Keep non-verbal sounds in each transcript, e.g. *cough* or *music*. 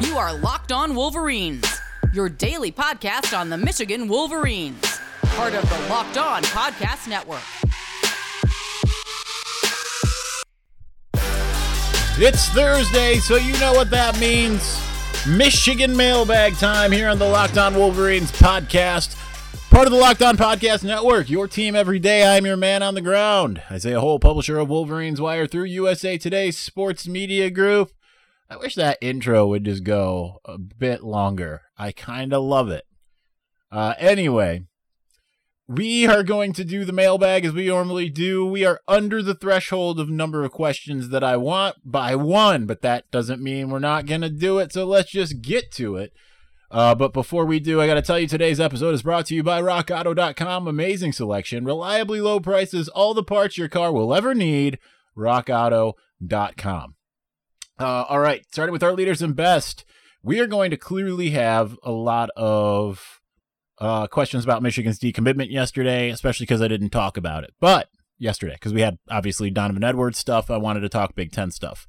You are Locked On Wolverines, your daily podcast on the Michigan Wolverines, part of the Locked On Podcast Network. It's Thursday, so you know what that means. Michigan mailbag time here on the Locked On Wolverines podcast. Part of the Locked On Podcast Network, your team every day. I'm your man on the ground. Isaiah Hole, publisher of Wolverines Wire through USA Today Sports Media Group. I wish that intro would just go a bit longer. I kind of love it. Uh, anyway, we are going to do the mailbag as we normally do. We are under the threshold of number of questions that I want by one, but that doesn't mean we're not going to do it. So let's just get to it. Uh, but before we do, I got to tell you today's episode is brought to you by RockAuto.com. Amazing selection, reliably low prices, all the parts your car will ever need. RockAuto.com. Uh, all right, starting with our leaders and best, we are going to clearly have a lot of uh, questions about Michigan's decommitment yesterday, especially because I didn't talk about it. But yesterday, because we had obviously Donovan Edwards stuff, I wanted to talk Big Ten stuff.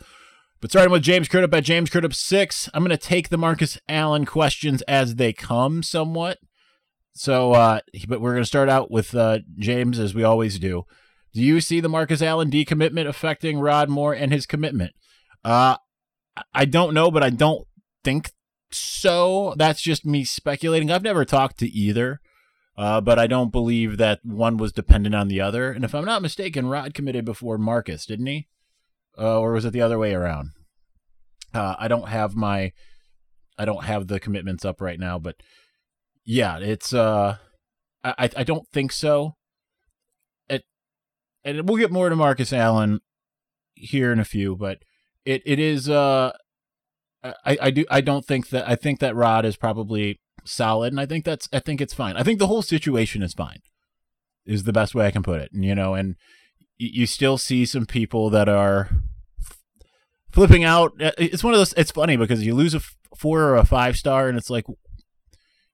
But starting with James Crudup at James Crudup six, I'm going to take the Marcus Allen questions as they come, somewhat. So, uh, but we're going to start out with uh, James as we always do. Do you see the Marcus Allen decommitment affecting Rod Moore and his commitment? Uh, I don't know, but I don't think so. That's just me speculating. I've never talked to either, uh, but I don't believe that one was dependent on the other. And if I'm not mistaken, Rod committed before Marcus, didn't he? Uh, or was it the other way around? Uh, I don't have my, I don't have the commitments up right now, but yeah, it's. Uh, I I don't think so. It, and we'll get more to Marcus Allen here in a few, but it it is uh I, I do I don't think that I think that Rod is probably solid and I think that's I think it's fine. I think the whole situation is fine. Is the best way I can put it. And, you know, and you still see some people that are flipping out. It's one of those it's funny because you lose a 4 or a 5 star and it's like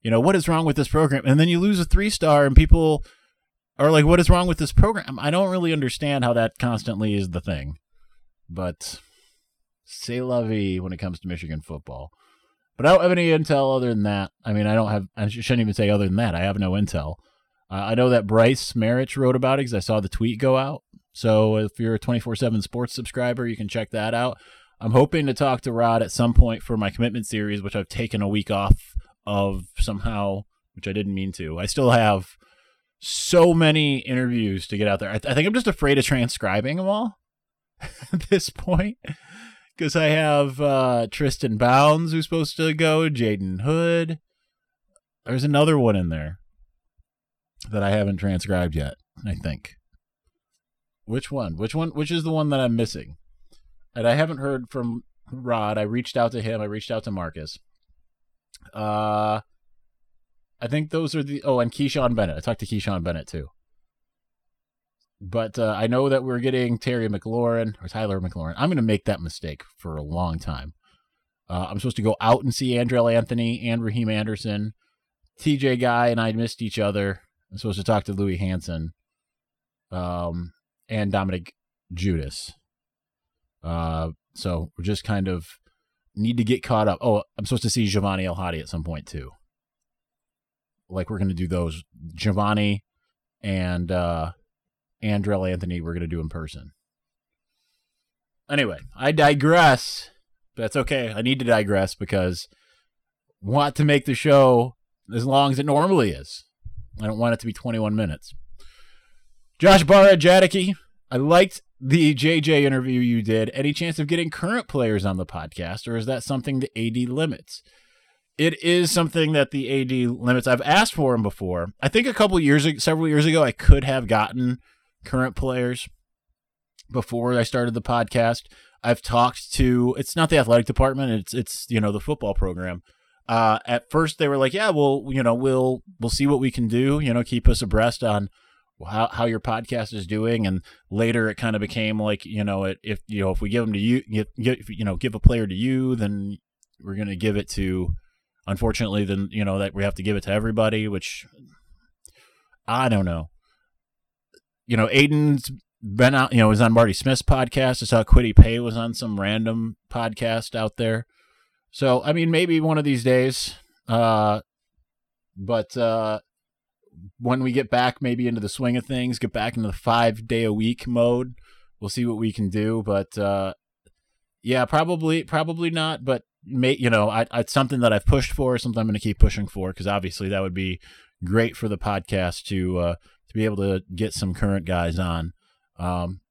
you know, what is wrong with this program? And then you lose a 3 star and people are like what is wrong with this program? I don't really understand how that constantly is the thing. But say la vie when it comes to Michigan football. But I don't have any intel other than that. I mean, I don't have, I shouldn't even say other than that. I have no intel. Uh, I know that Bryce Marich wrote about it because I saw the tweet go out. So if you're a 24 7 sports subscriber, you can check that out. I'm hoping to talk to Rod at some point for my commitment series, which I've taken a week off of somehow, which I didn't mean to. I still have so many interviews to get out there. I, th- I think I'm just afraid of transcribing them all *laughs* at this point because I have uh, Tristan Bounds who's supposed to go, Jaydon Hood. There's another one in there that I haven't transcribed yet. I think. Which one? Which one? Which is the one that I'm missing? And I haven't heard from Rod. I reached out to him. I reached out to Marcus. Uh, I think those are the. Oh, and Kechaun Bennett. I talked to Kechaun Bennett too. But uh, I know that we're getting Terry McLaurin or Tyler McLaurin. I'm going to make that mistake for a long time. Uh, I'm supposed to go out and see Andrel Anthony and Raheem Anderson. TJ Guy and I missed each other. I'm supposed to talk to Louis Hansen um, and Dominick Giudice. Uh, so we're just kind of need to get caught up. Oh, I'm supposed to see Giovanni El Hadi at some point too. Like we're going to do those. Giovanni and uh, Andrel Anthony we're going to do in person. Anyway, I digress. That's okay. I need to digress because I want to make the show as long as it normally is. I don't want it to be 21 minutes. Josh Barra Jadicki, I liked the JJ interview you did. Any chance of getting current players on the podcast, or is that something the AD limits? It is something that the AD limits. I've asked for them before. I think a couple years, several years ago, I could have gotten current players before I started the podcast. I've talked to it's not the athletic department, it's it's you know the football program. Uh, at first they were like, yeah, well, you know, we'll we'll see what we can do, you know, keep us abreast on how how your podcast is doing and later it kind of became like, you know, it, if you know, if we give them to you, get you know, give a player to you, then we're going to give it to unfortunately then, you know, that we have to give it to everybody, which I don't know you know, Aiden's been out, you know, was on Marty Smith's podcast. I saw Kwity Paye was on some random podcast out there. So I mean, maybe one of these days. Uh, but uh, when we get back, maybe into the swing of things, get back into the five day a week mode, we'll see what we can do. But uh, yeah, probably, probably not. But may, you know, I, it's something that I've pushed for, something I'm going to keep pushing for, because obviously that would be great for the podcast to uh, be able to get some current guys on. Um,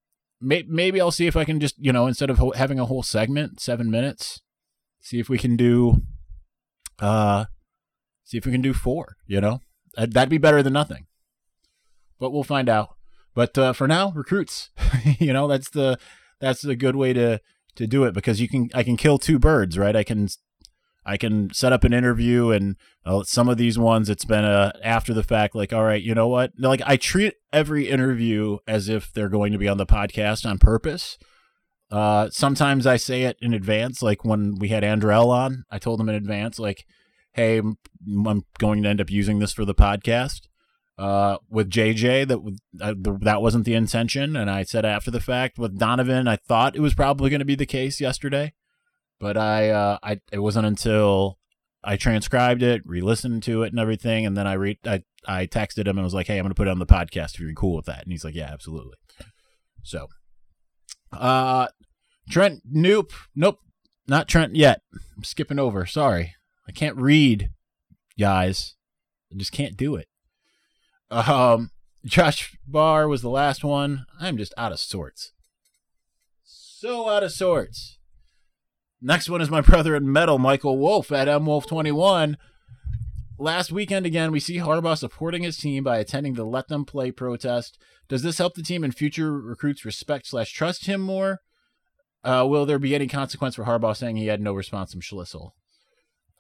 may, maybe I'll see if I can just, you know, instead of ho- having a whole segment, seven minutes, see if we can do, uh, see if we can do four. You know, that'd be better than nothing. But we'll find out. But uh, for now, recruits. *laughs* you know, that's the that's a good way to to do it because you can I can kill two birds, right? I can I can set up an interview and uh, some of these ones it's been a after the fact like all right, you know what? Like I treat every interview as if they're going to be on the podcast on purpose. Uh, sometimes I say it in advance, like when we had Andrel on, I told him in advance, like, "Hey, I'm going to end up using this for the podcast." Uh, with JJ, that uh, that wasn't the intention, and I said after the fact with Donovan, I thought it was probably going to be the case yesterday, but I, uh, I it wasn't until I transcribed it, re-listened to it, and everything, and then I re I I texted him and was like, "Hey, I'm to put it on the podcast if you're cool with that," and he's like, "Yeah, absolutely." So, uh, Trent, nope, nope, not Trent yet. I'm skipping over. Sorry, I can't read, guys. I just can't do it. Um, Josh Barr was the last one. I'm just out of sorts. So out of sorts. Next one is my *laughs* brother in metal, Michael Wolf at MWolf21. Last weekend again, we see Harbaugh supporting his team by attending the Let Them Play protest. Does this help the team and future recruits respect slash trust him more? Uh, will there be any consequence for Harbaugh saying he had no response from Schlissel?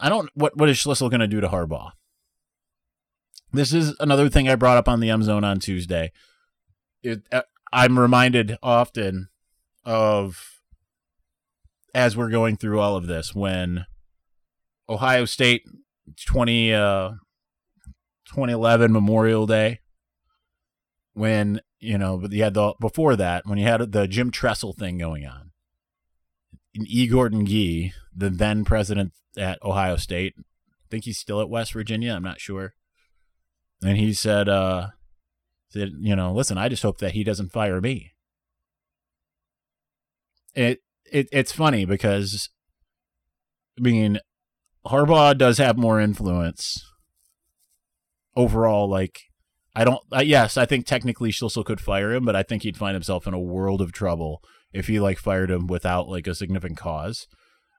I don't. What what is Schlissel going to do to Harbaugh? This is another thing I brought up on the M Zone on Tuesday. It, uh, I'm reminded often of as we're going through all of this when Ohio State 20 uh, 2011 Memorial Day when you know but you had the before that when you had the Jim Tressel thing going on. And E. Gordon Gee, the then president at Ohio State, I think he's still at West Virginia. I'm not sure and he said, uh, said, you know, listen, I just hope that he doesn't fire me. It, it it's funny because, I mean, Harbaugh does have more influence overall. Like, I don't. Yes, I think technically Schlissel could fire him, but I think he'd find himself in a world of trouble if he like fired him without like a significant cause.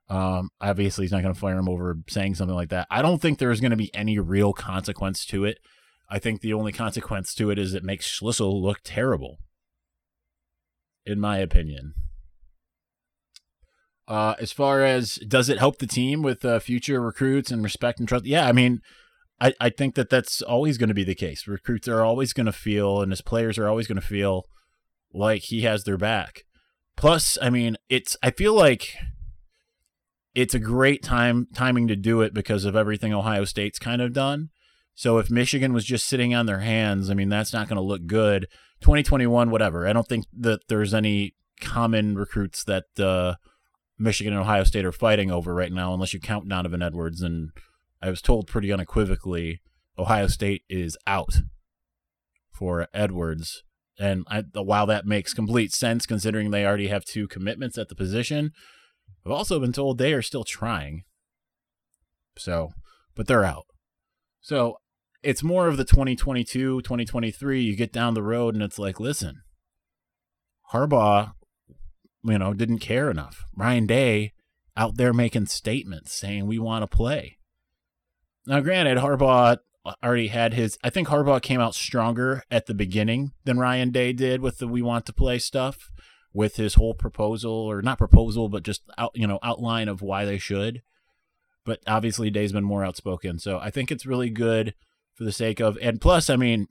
Um, obviously, he's not going to fire him over saying something like that. I don't think there's going to be any real consequence to it. I think the only consequence to it is it makes Schlissel look terrible, in my opinion. Uh, as far as does it help the team with uh, future recruits and respect and trust? Yeah, I mean, I, I think that that's always going to be the case. Recruits are always going to feel, and his players are always going to feel like he has their back. Plus, I mean, it's I feel like it's a great time timing to do it because of everything Ohio State's kind of done. So if Michigan was just sitting on their hands, I mean, that's not going to look good. 2021, whatever. I don't think that there's any common recruits that uh, Michigan and Ohio State are fighting over right now, unless you count Donovan Edwards. And I was told pretty unequivocally Ohio State is out for Edwards. And I, while that makes complete sense considering they already have two commitments at the position, I've also been told they are still trying. So, but they're out. So it's more of the 2022, 2023. You get down the road and it's like, listen, Harbaugh, you know, didn't care enough. Ryan Day out there making statements saying we want to play. Now, granted, Harbaugh already had his. I think Harbaugh came out stronger at the beginning than Ryan Day did with the "we want to play" stuff, with his whole proposal or not proposal, but just out you know outline of why they should. But obviously, Day's been more outspoken, so I think it's really good for the sake of and plus i mean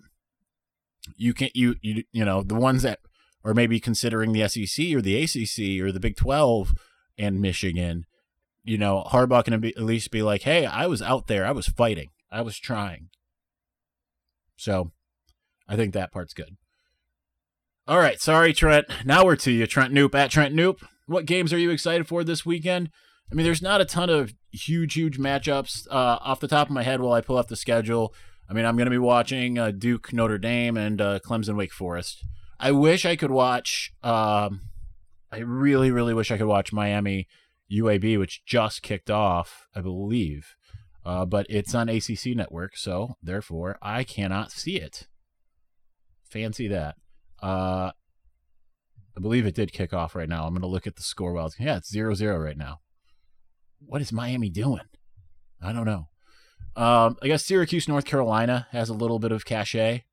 you can't you you you know the ones that are maybe considering the SEC or the ACC or the Big 12 and Michigan you know Harbaugh can at least be like hey I was out there. I was fighting. I was trying. So I think that part's good. All right. Sorry Trent. Now we're to you Trent Noop at Trent Noop. What games are you excited for this weekend? I mean, there's not a ton of huge, huge matchups uh, off the top of my head while I pull up the schedule. I mean, I'm going to be watching uh, Duke, Notre Dame, and uh, Clemson, Wake Forest. I wish I could watch. Um, I really, really wish I could watch Miami, UAB, which just kicked off, I believe. Uh, but it's on ACC Network, so therefore I cannot see it. Fancy that. Uh, I believe it did kick off right now. I'm going to look at the score while it's, yeah, it's 0 0 right now. What is Miami doing? I don't know. Um, I guess Syracuse, North Carolina has a little bit of cachet.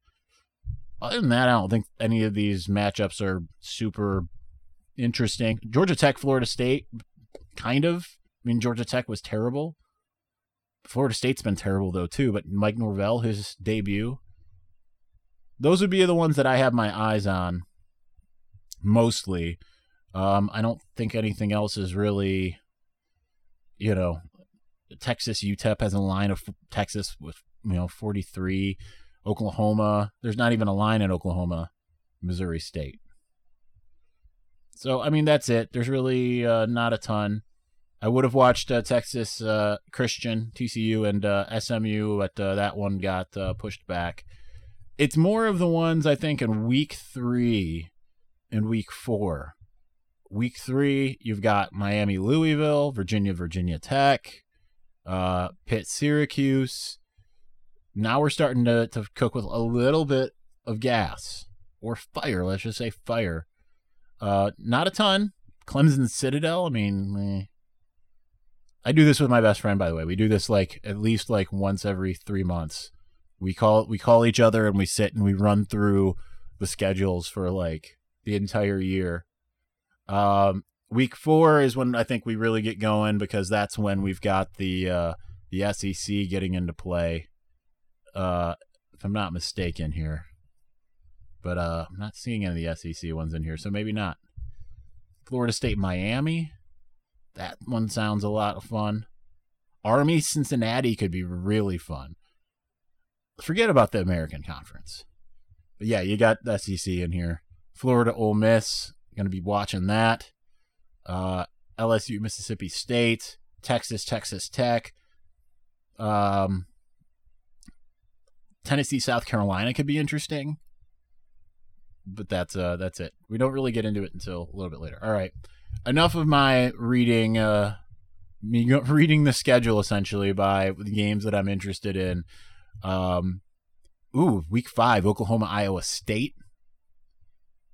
Other than that, I don't think any of these matchups are super interesting. Georgia Tech, Florida State, kind of. I mean, Georgia Tech was terrible. Florida State's been terrible though too. But Mike Norvell, his debut, those would be the ones that I have my eyes on mostly. Um, I don't think anything else is really, you know, Texas UTEP has a line of Texas with you know 43, Oklahoma. There's not even a line in Oklahoma, Missouri State. So I mean that's it. There's really uh, not a ton. I would have watched uh, Texas uh, Christian, TCU, and uh, SMU, but uh, that one got uh, pushed back. It's more of the ones I think in week three and week four. Week three, you've got Miami, Louisville, Virginia, Virginia Tech, Pitt, Syracuse. Now we're starting to, to cook with a little bit of gas or fire. Let's just say fire. Uh, not a ton. Clemson Citadel. I mean, eh. I do this with my best friend. By the way, we do this like at least like once every three months. We call we call each other and we sit and we run through the schedules for like the entire year. Um, week four is when I think we really get going because that's when we've got the uh, the SEC getting into play. Uh, if I'm not mistaken here, but uh, I'm not seeing any of the SEC ones in here, so maybe not. Florida State, Miami. That one sounds a lot of fun. Army, Cincinnati could be really fun. Forget about the American Conference. But yeah, you got SEC in here. Florida, Ole Miss. Going to be watching that uh, LSU, Mississippi State, Texas, Texas Tech, um, Tennessee, South Carolina could be interesting, but that's uh, that's it. We don't really get into it until a little bit later. All right, enough of my reading. Uh, me *laughs* reading the schedule essentially by the games that I'm interested in. Um, ooh, week five, Oklahoma, Iowa State.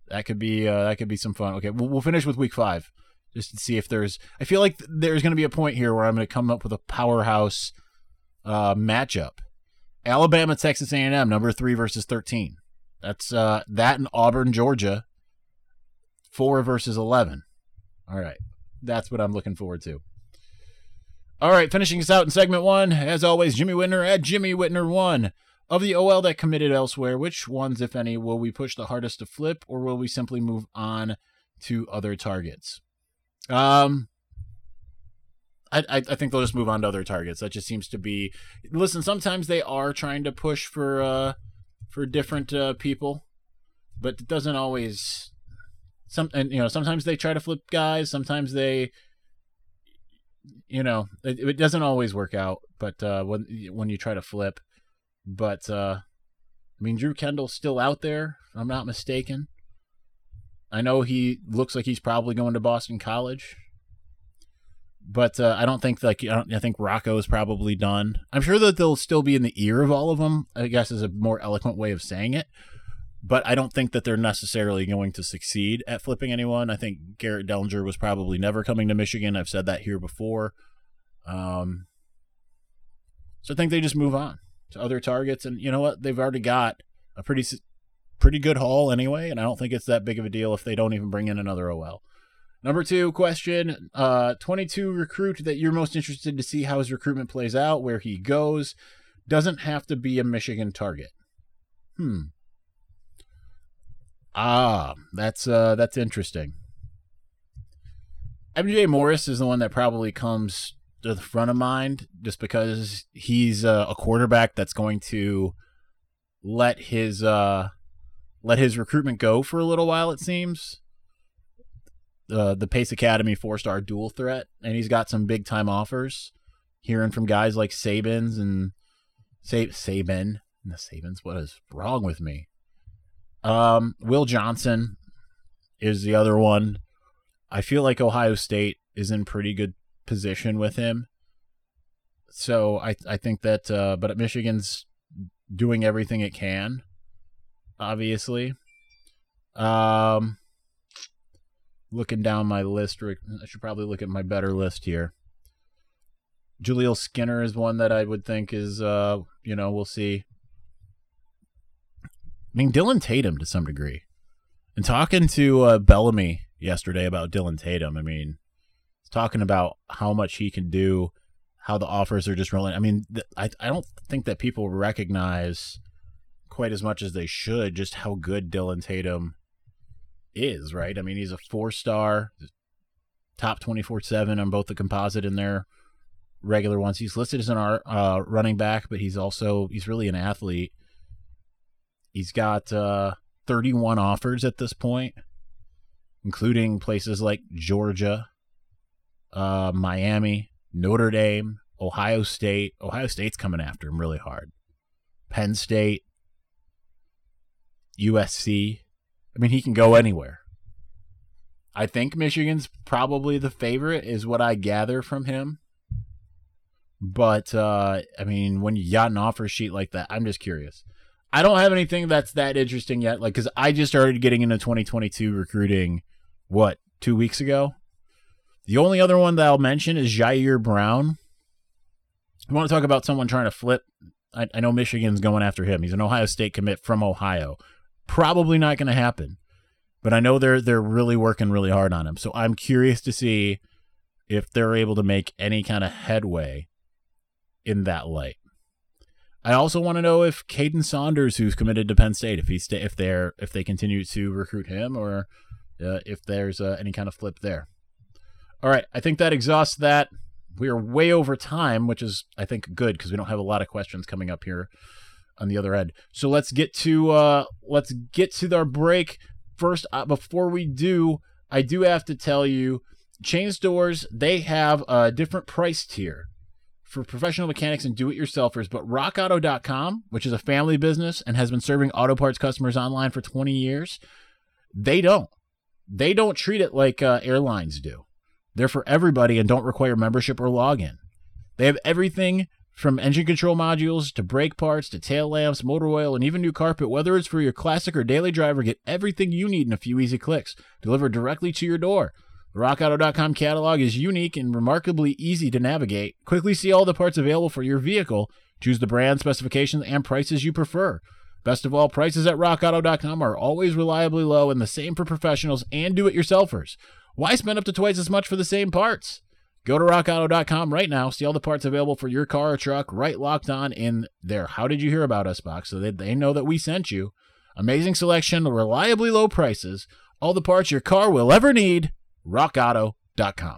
That could be uh, that could be some fun. Okay, we'll, we'll finish with week five just to see if there's. I feel like there's going to be a point here where I'm going to come up with a powerhouse uh, matchup. Alabama, Texas A&M, number three versus thirteen. That's uh, that in Auburn, Georgia, four versus eleven. All right, that's what I'm looking forward to. All right, finishing us out in segment one, as always, Jimmy Whitner at Jimmy Whitner one. Of the OL that committed elsewhere, which ones, if any, will we push the hardest to flip, or will we simply move on to other targets? Um, I, I, think they'll just move on to other targets. That just seems to be. Listen, sometimes they are trying to push for uh for different uh, people, but it doesn't always. Some and you know sometimes they try to flip guys. Sometimes they. You know it, it doesn't always work out, but uh, when when you try to flip, but uh, I mean Drew Kendall's still out there. If I'm not mistaken. I know he looks like he's probably going to Boston College, but uh, I don't think like I, I, think Rocco is probably done. I'm sure that they'll still be in the ear of all of them. I guess is a more eloquent way of saying it, but I don't think that they're necessarily going to succeed at flipping anyone. I think Garrett Dellinger was probably never coming to Michigan. I've said that here before. Um, so I think they just move on to other targets, and you know what? They've already got a pretty pretty good haul anyway, and I don't think it's that big of a deal if they don't even bring in another OL. Number two question uh, 22 recruit that you're most interested to see how his recruitment plays out, where he goes, doesn't have to be a Michigan target. Hmm. Ah, that's uh, that's interesting. MJ Morris is the one that probably comes to the front of mind just because he's uh, a quarterback that's going to let his uh, let his recruitment go for a little while, it seems. Uh, the Pace Academy four star dual threat, and he's got some big time offers. Hearing from guys like Sabins and Sa- Saban, the Sabins. What is wrong with me? Um, Will Johnson is the other one. I feel like Ohio State is in pretty good position with him. So I I think that, uh, but Michigan's doing everything it can. Obviously, um, looking down my list, I should probably look at my better list here. Jaleel Skinner is one that I would think is, uh, you know, we'll see. I mean, Dylan Tatum to some degree. And talking to uh, Bellamy yesterday about Dylan Tatum, I mean, talking about how much he can do, how the offers are just rolling. I mean, th- I I don't think that people recognize quite as much as they should just how good Dylan Tatum is. Right? I mean, he's a four star, top twenty four seven on both the composite and their regular ones. He's listed as an uh, running back, but he's also he's really an athlete. He's got uh, 31 offers at this point, including places like Georgia, uh, Miami, Notre Dame, Ohio State. Ohio State's coming after him really hard. Penn State, USC. I mean, he can go anywhere. I think Michigan's probably the favorite, is what I gather from him. But uh, I mean, when you got an offer sheet like that, I'm just curious. I don't have anything that's that interesting yet, like because I just started getting into 2022 recruiting. What two weeks ago? The only other one that I'll mention is Jyaire Brown. I want to talk about someone trying to flip. I, I know Michigan's going after him. He's an Ohio State commit from Ohio. Probably not going to happen, but I know they're they're really working really hard on him. So I'm curious to see if they're able to make any kind of headway in that light. I also want to know if Kaden Saunders, who's committed to Penn State, if he stay, if they're if they continue to recruit him, or uh, if there's uh, any kind of flip there. All right, I think that exhausts that. We are way over time, which is I think good because we don't have a lot of questions coming up here on the other end. So let's get to uh, let's get to our break first. Uh, before we do, I do have to tell you, chain stores they have a different price tier for professional mechanics and do-it-yourselfers, but rockauto.com, which is a family business and has been serving auto parts customers online for 20 years, they don't. They don't treat it like uh, airlines do. They're for everybody and don't require membership or login. They have everything from engine control modules to brake parts to tail lamps, motor oil, and even new carpet. Whether it's for your classic or daily driver, get everything you need in a few easy clicks, delivered directly to your door. The RockAuto.com catalog is unique and remarkably easy to navigate. Quickly see all the parts available for your vehicle. Choose the brand, specifications, and prices you prefer. Best of all, prices at RockAuto.com are always reliably low and the same for professionals and do it yourselfers. Why spend up to twice as much for the same parts? Go to rockauto.com right now, see all the parts available for your car or truck right locked on in their How Did You Hear About Us box so that they know that we sent you. Amazing selection, reliably low prices, all the parts your car will ever need rockauto.com.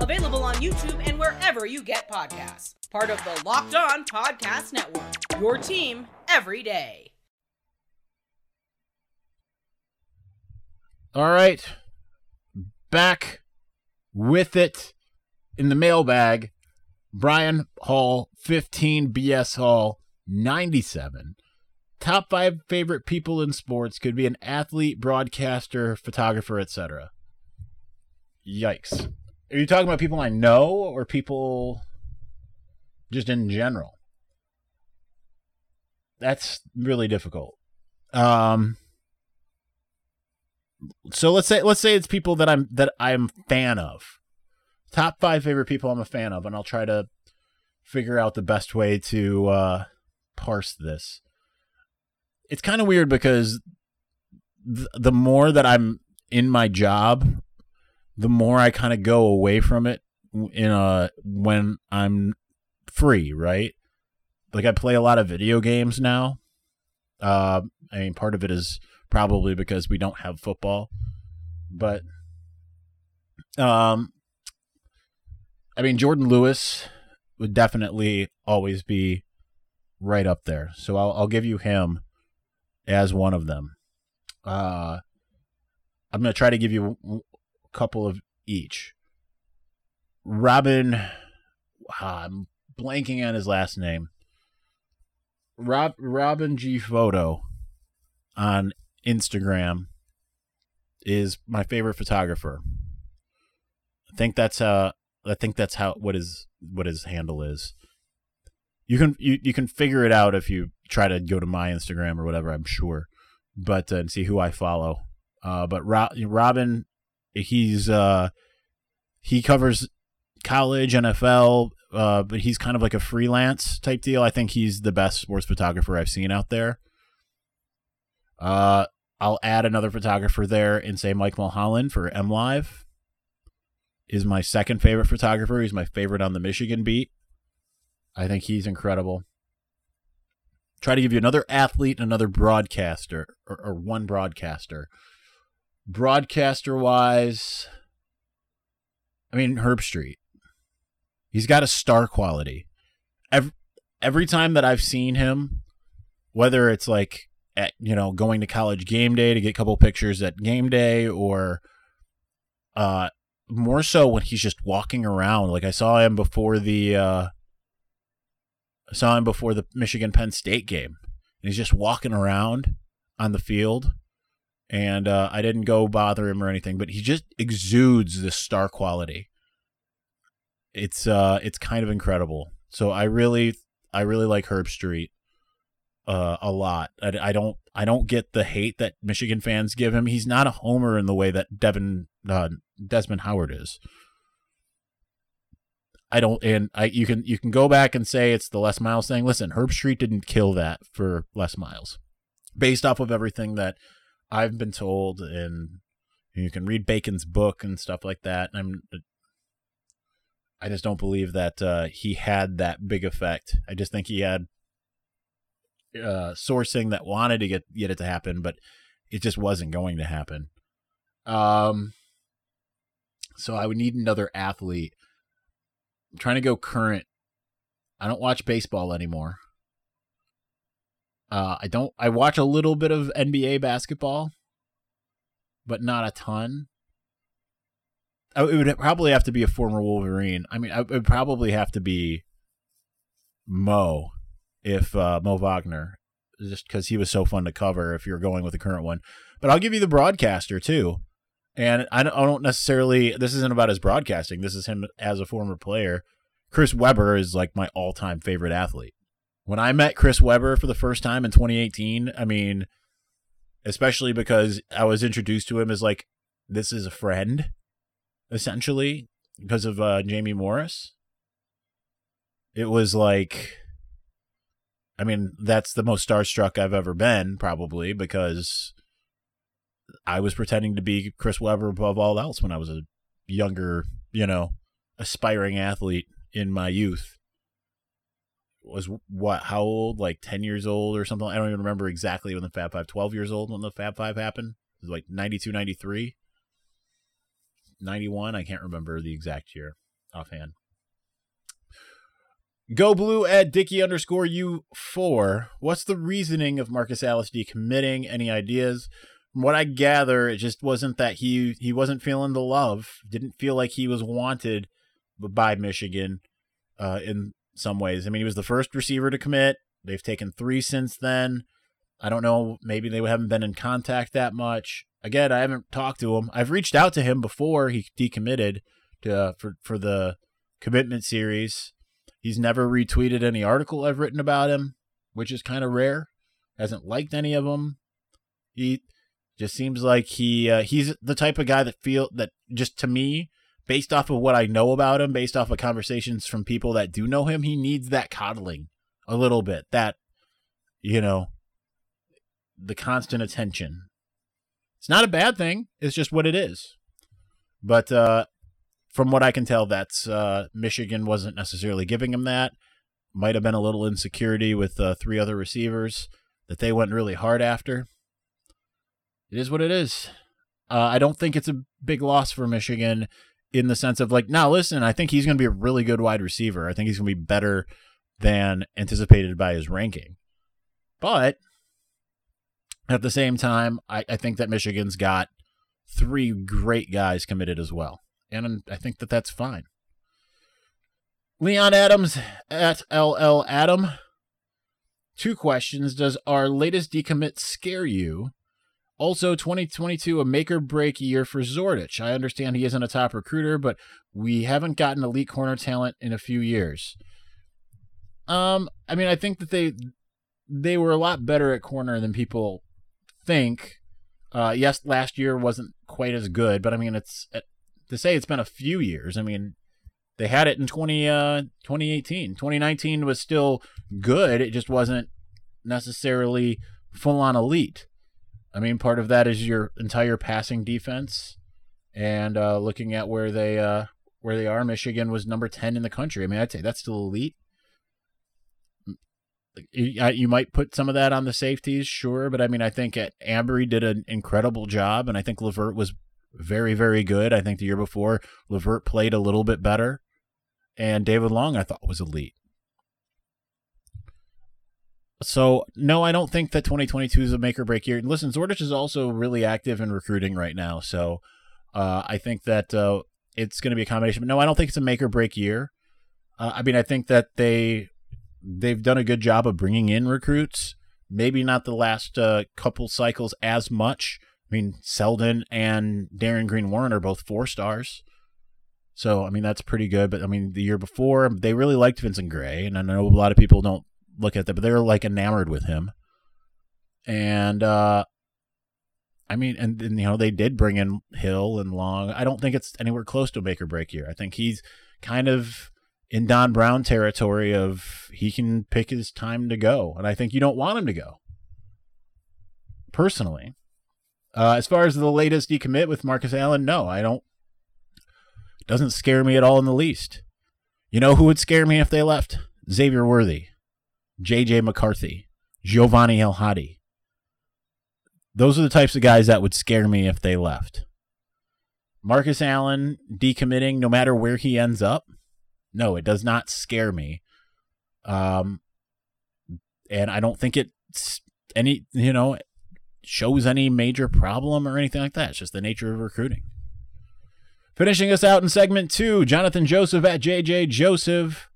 Available on YouTube and wherever you get podcasts. Part of the Locked On Podcast Network. Your team every day. All right. Back with it in the mailbag. Brian Hall, 15, BS Hall, 97. Top five favorite people in sports could be an athlete, broadcaster, photographer, etc. Yikes. Are you talking about people I know or people just in general? That's really difficult. Um so let's say let's say it's people that I'm that I'm fan of. Top 5 favorite people I'm a fan of and I'll try to figure out the best way to uh parse this. It's kind of weird because th- the more that I'm in my job, the more I kind of go away from it in a when I'm free, right? Like I play a lot of video games now. Uh, I mean, part of it is probably because we don't have football, but um, I mean, Jordan Lewis would definitely always be right up there. So I'll I'll give you him as one of them. Uh, I'm gonna try to give you couple of each. Robin, ah, I'm blanking on his last name. Rob Robin G Photo on Instagram is my favorite photographer. I think that's uh I think that's how what his what his handle is. You can you, you can figure it out if you try to go to my Instagram or whatever. I'm sure, but uh, and see who I follow. Uh, but Ro- Robin, he's uh he covers college, NFL, uh, but he's kind of like a freelance type deal. I think he's the best sports photographer I've seen out there. Uh, I'll add another photographer there and say Mike Mulholland for M Live is my second favorite photographer. He's my favorite on the Michigan beat. I think he's incredible. Try to give you another athlete another broadcaster, or, or one broadcaster. Broadcaster wise, I mean Herbstreit. He's got a star quality. Every, every time that I've seen him, whether it's like at you know going to college game day to get a couple pictures at game day or uh more so when he's just walking around like i saw him before the uh I saw him before the michigan penn state game and he's just walking around on the field and uh, i didn't go bother him or anything but he just exudes this star quality it's uh it's kind of incredible so i really i really like herbstreit uh, a lot. I, I, don't I don't get the hate that Michigan fans give him. He's not a homer in the way that Devin uh, Desmond Howard is. I don't, and I you can you can go back and say it's the Les Miles thing. Listen, Herbstreit didn't kill that for Les Miles, based off of everything that I've been told, and you can read Bacon's book and stuff like that. I'm, I just don't believe that uh, he had that big effect. I just think he had uh, sourcing that wanted to get get it to happen, but it just wasn't going to happen. Um, so I would need another athlete. I'm trying to go current. I don't watch baseball anymore. Uh, I don't. I watch a little bit of NBA basketball, but not a ton. I, it would probably have to be a former Wolverine. I mean, it would probably have to be Mo if uh, Mo Wagner, just because he was so fun to cover. If you're going with the current one, but I'll give you the broadcaster too. And I don't necessarily. This isn't about his broadcasting. This is him as a former player. Chris Webber is like my all-time favorite athlete. When I met Chris Webber for the first time in 2018, I mean, especially because I was introduced to him as like this is a friend, essentially because of uh, Jamie Morris. It was like I mean, that's the most starstruck I've ever been, probably, because I was pretending to be Chris Webber above all else when I was a younger, you know, aspiring athlete in my youth. Was what, how old? Like 10 years old or something? I don't even remember exactly when the Fab Five, 12 years old when the Fab Five happened. It was like 92, 93, 91. I can't remember the exact year offhand. Go blue at Dicky underscore u four What's the reasoning of Marcus Allen's decommitting? Any ideas? From what I gather, it just wasn't that he he wasn't feeling the love. Didn't feel like he was wanted by Michigan uh, in some ways. I mean, he was the first receiver to commit. They've taken three since then. I don't know. Maybe they haven't been in contact that much. Again, I haven't talked to him. I've reached out to him before he decommitted to uh, for for the commitment series He's never retweeted any article I've written about him, which is kind of rare. Hasn't liked any of them. He just seems like he uh, he's the type of guy that feel that just to me, based off of what I know about him, based off of conversations from people that do know him, he needs that coddling a little bit. That you know, the constant attention. It's not a bad thing. It's just what it is. But uh, from what I can tell, that's uh, Michigan wasn't necessarily giving him that. Might have been a little insecurity with uh, three other receivers that they went really hard after. It is what it is. Uh, I don't think it's a big loss for Michigan in the sense of like, now listen, I think he's going to be a really good wide receiver. I think he's going to be better than anticipated by his ranking. But at the same time, I, I think that Michigan's got three great guys committed as well. And I think that that's fine. Leon Adams at LL Adam. Two questions. Does our latest decommit scare you? Also, 2022, a make or break year for Zordich. I understand he isn't a top recruiter, but we haven't gotten elite corner talent in a few years. Um, I mean, I think that they they were a lot better at corner than people think. Uh, yes, last year wasn't quite as good, but I mean, it's to say it's been a few years. I mean, they had it in 20, uh, 2018. 2019 was still good. It just wasn't necessarily full on elite. I mean, part of that is your entire passing defense, and uh, looking at where they uh, where they are. Michigan was number ten in the country. I mean, I'd say that's still elite. You might put some of that on the safeties, sure, but I mean, I think Ambry did an incredible job, and I think Lavert was very, very good. I think the year before Lavert played a little bit better, and David Long I thought was elite. So no, I don't think that 2022 is a make or break year. Listen, Zordich is also really active in recruiting right now, so uh, I think that uh, it's going to be a combination. But no, I don't think it's a make or break year. Uh, I mean, I think that they they've done a good job of bringing in recruits. Maybe not the last uh, couple cycles as much. I mean, Seldon and Darion Green Warren are both four stars. So, I mean, that's pretty good. But, I mean, the year before, they really liked Vincent Gray. And I know a lot of people don't look at that, but they're like enamored with him. And uh I mean, and, and you know they did bring in Hill and Long. I don't think it's anywhere close to a make or break year. I think he's kind of in Don Brown territory of he can pick his time to go, and I think you don't want him to go. Personally, uh, as far as the latest decommit with Marcus Allen, no, I don't. Doesn't scare me at all in the least. You know who would scare me if they left? Xavier Worthy. J.J. McCarthy, Giovanni El Hadi. Those are the types of guys that would scare me if they left. Marcus Allen decommitting, no matter where he ends up, no, it does not scare me. Um, and I don't think it's any, you know, shows any major problem or anything like that. It's just the nature of recruiting. Finishing us out in segment two, Jonathan Joseph at JJ Joseph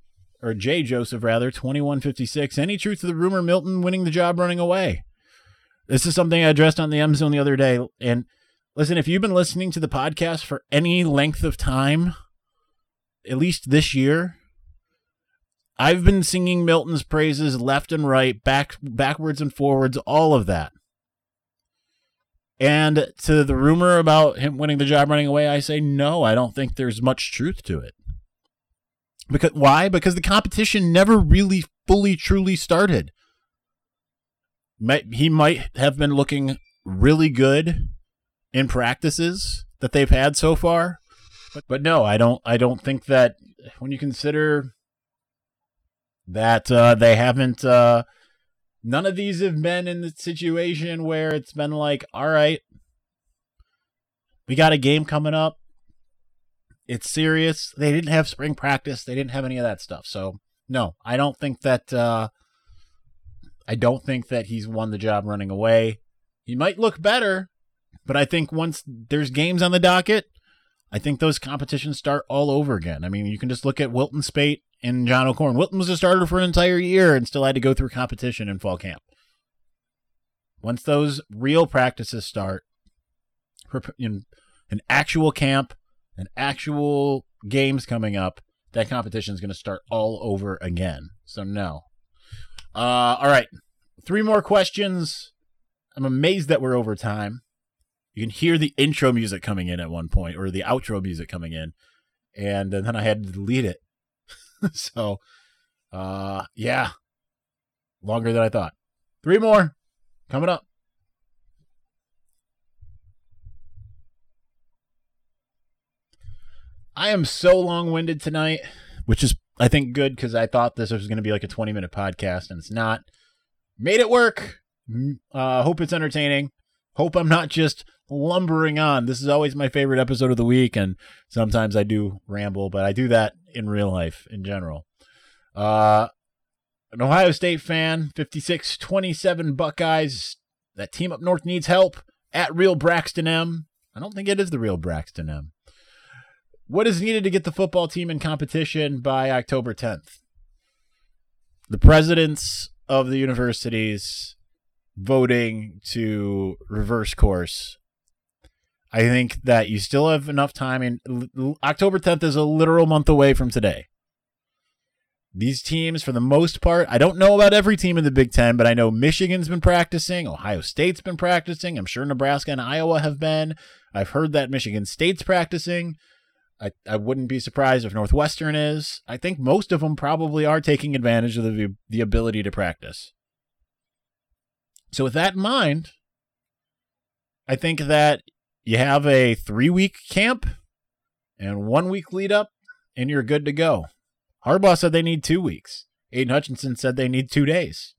or Jay Joseph rather, 2156. Any truth to the rumor Milton winning the job running away? This is something I addressed on the M Zone the other day. And listen, if you've been listening to the podcast for any length of time, at least this year, I've been singing Milton's praises left and right, back backwards and forwards, all of that. And to the rumor about him winning the job running away, I say no, I don't think there's much truth to it. Because why? Because the competition never really fully truly started. He might have been looking really good in practices that they've had so far, but, but no, I don't. I don't think that when you consider that uh, they haven't. Uh, none of these have been in the situation where it's been like, all right, we got a game coming up. It's serious. They didn't have spring practice. They didn't have any of that stuff. So no, I don't think that. Uh, I don't think that he's won the job running away. He might look better, but I think once there's games on the docket, I think those competitions start all over again. I mean, you can just look at Wilton Speight and John O'Korn. Wilton was a starter for an entire year and still had to go through competition in fall camp. Once those real practices start, an actual camp, and actual games coming up, that competition is going to start all over again. So no. Uh, all right, three more questions. I'm amazed that we're over time. You can hear the intro music coming in at one point, or the outro music coming in, and, and then I had to delete it. *laughs* so, uh, yeah, longer than I thought. Three more coming up. I am so long winded tonight, which is, I think, good because I thought this was going to be like a 20 minute podcast and it's not. Made it work. Uh, hope it's entertaining. Hope I'm not just lumbering on. This is always my favorite episode of the week, and sometimes I do ramble, but I do that in real life in general. Uh, an Ohio State fan, 56 27 Buckeyes. That team up north needs help. At real Braxton M. I don't think it is the real Braxton M. What is needed to get the football team in competition by October 10th? The presidents of the universities voting to reverse course. I think that you still have enough time. And October 10th is a literal month away from today. These teams, for the most part, I don't know about every team in the Big Ten, but I know Michigan's been practicing, Ohio State's been practicing. I'm sure Nebraska and Iowa have been. I've heard that Michigan State's practicing. I, I wouldn't be surprised if Northwestern is. I think most of them probably are taking advantage of the, the ability to practice. So, with that in mind, I think that you have a three week camp and one week lead up, and you're good to go. Harbaugh said they need two weeks. Aidan Hutchinson said they need two days.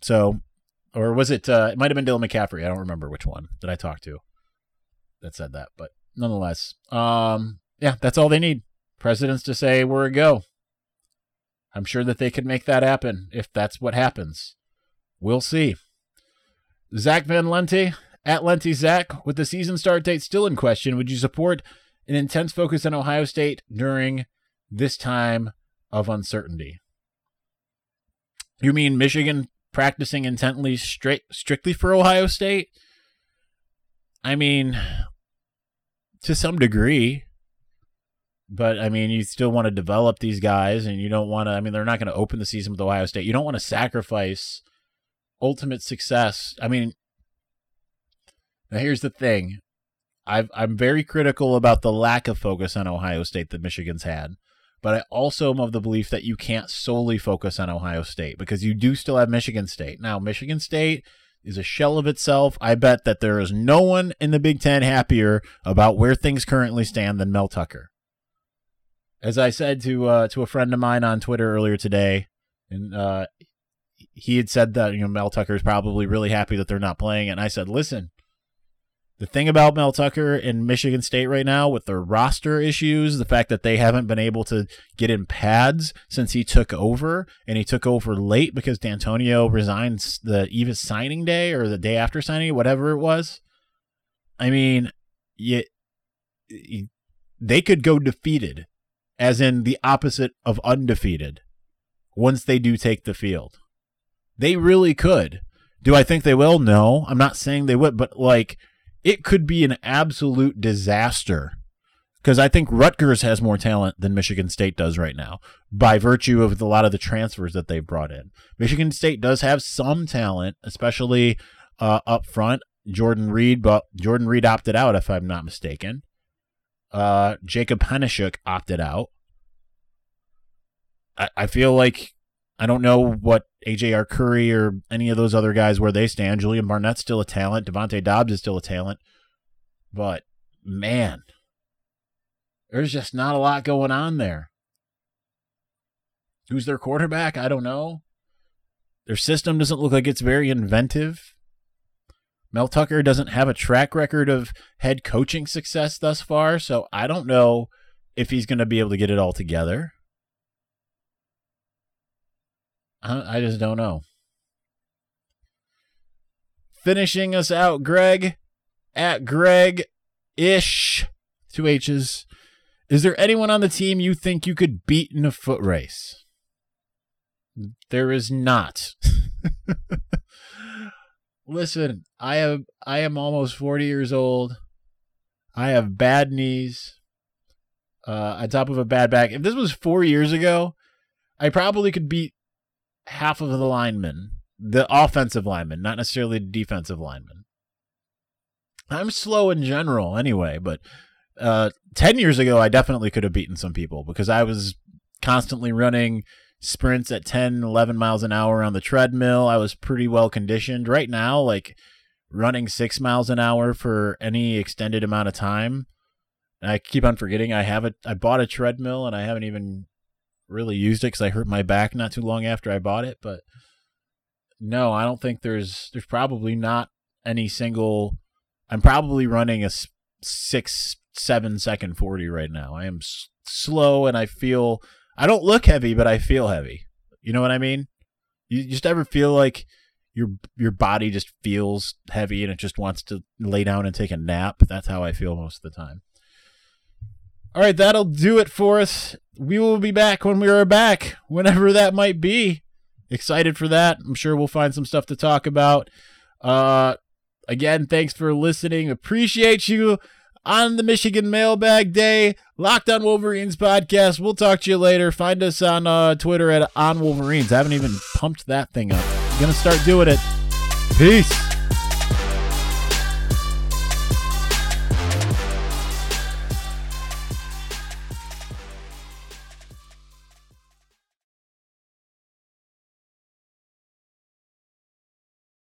So, or was it? Uh, it might have been Dylan McCaffrey. I don't remember which one that I talked to that said that, but nonetheless, um, yeah, that's all they need. Presidents to say we're a go. I'm sure that they could make that happen if that's what happens. We'll see. Zach Van Lente at Lente Zach, with the season start date still in question, would you support an intense focus on Ohio State during this time of uncertainty? You mean Michigan practicing intently straight strictly for Ohio State? I mean, to some degree, but I mean, you still want to develop these guys, and you don't want to. I mean, they're not going to open the season with Ohio State. You don't want to sacrifice ultimate success. I mean, now here's the thing. i am very critical about the lack of focus on Ohio State that Michigan's had, but I also am of the belief that you can't solely focus on Ohio State because you do still have Michigan State. Now, Michigan State is a shell of itself. I bet that there is no one in the Big Ten happier about where things currently stand than Mel Tucker. As I said to uh, to a friend of mine on Twitter earlier today, and uh, he had said that you know Mel Tucker is probably really happy that they're not playing. And I said, listen, the thing about Mel Tucker and Michigan State right now with their roster issues, the fact that they haven't been able to get in pads since he took over, and he took over late because Dantonio resigned the eve of signing day or the day after signing, whatever it was. I mean, you, they could go defeated, as in the opposite of undefeated, once they do take the field. They really could. Do I think they will? No, I'm not saying they would, but like it could be an absolute disaster because I think Rutgers has more talent than Michigan State does right now by virtue of a lot of the transfers that they've brought in. Michigan State does have some talent, especially uh, up front. Jordan Reed, but Jordan Reed opted out, if I'm not mistaken. Uh, Jacob Henishuk opted out. I, I feel like I don't know what AJ Curry or any of those other guys where they stand. Julian Barnett's still a talent. Devontae Dobbs is still a talent. But man, there's just not a lot going on there. Who's their quarterback? I don't know. Their system doesn't look like it's very inventive. Mel Tucker doesn't have a track record of head coaching success thus far, so I don't know if he's going to be able to get it all together. I just don't know. Finishing us out, Greg at Greg ish, two H's. Is there anyone on the team you think you could beat in a foot race? There is not. *laughs* Listen, I have I am almost 40 years old. I have bad knees. Uh, on top of a bad back. If this was four years ago, I probably could beat half of the linemen, the offensive linemen, not necessarily the defensive linemen. I'm slow in general anyway, but uh, 10 years ago, I definitely could have beaten some people because I was constantly running sprints at 10, 11 miles an hour on the treadmill. I was pretty well conditioned. Right now, like running six miles an hour for any extended amount of time, I keep on forgetting I have it. I bought a treadmill and I haven't even really used it because I hurt my back not too long after I bought it. But no, I don't think there's there's probably not any single. I'm probably running a six seven second forty right now. I am s- slow and I feel I don't look heavy, but I feel heavy. You know what I mean? You just ever feel like your your body just feels heavy and it just wants to lay down and take a nap. That's how I feel most of the time. All right, that'll do it for us. We will be back when we are back, whenever that might be. Excited for that. I'm sure we'll find some stuff to talk about. Uh again, thanks for listening. Appreciate you on the Michigan Mailbag Day, Locked on Wolverines podcast. We'll talk to you later. Find us on uh, Twitter at On Wolverines. I haven't even pumped that thing up. Gonna start doing it. Peace.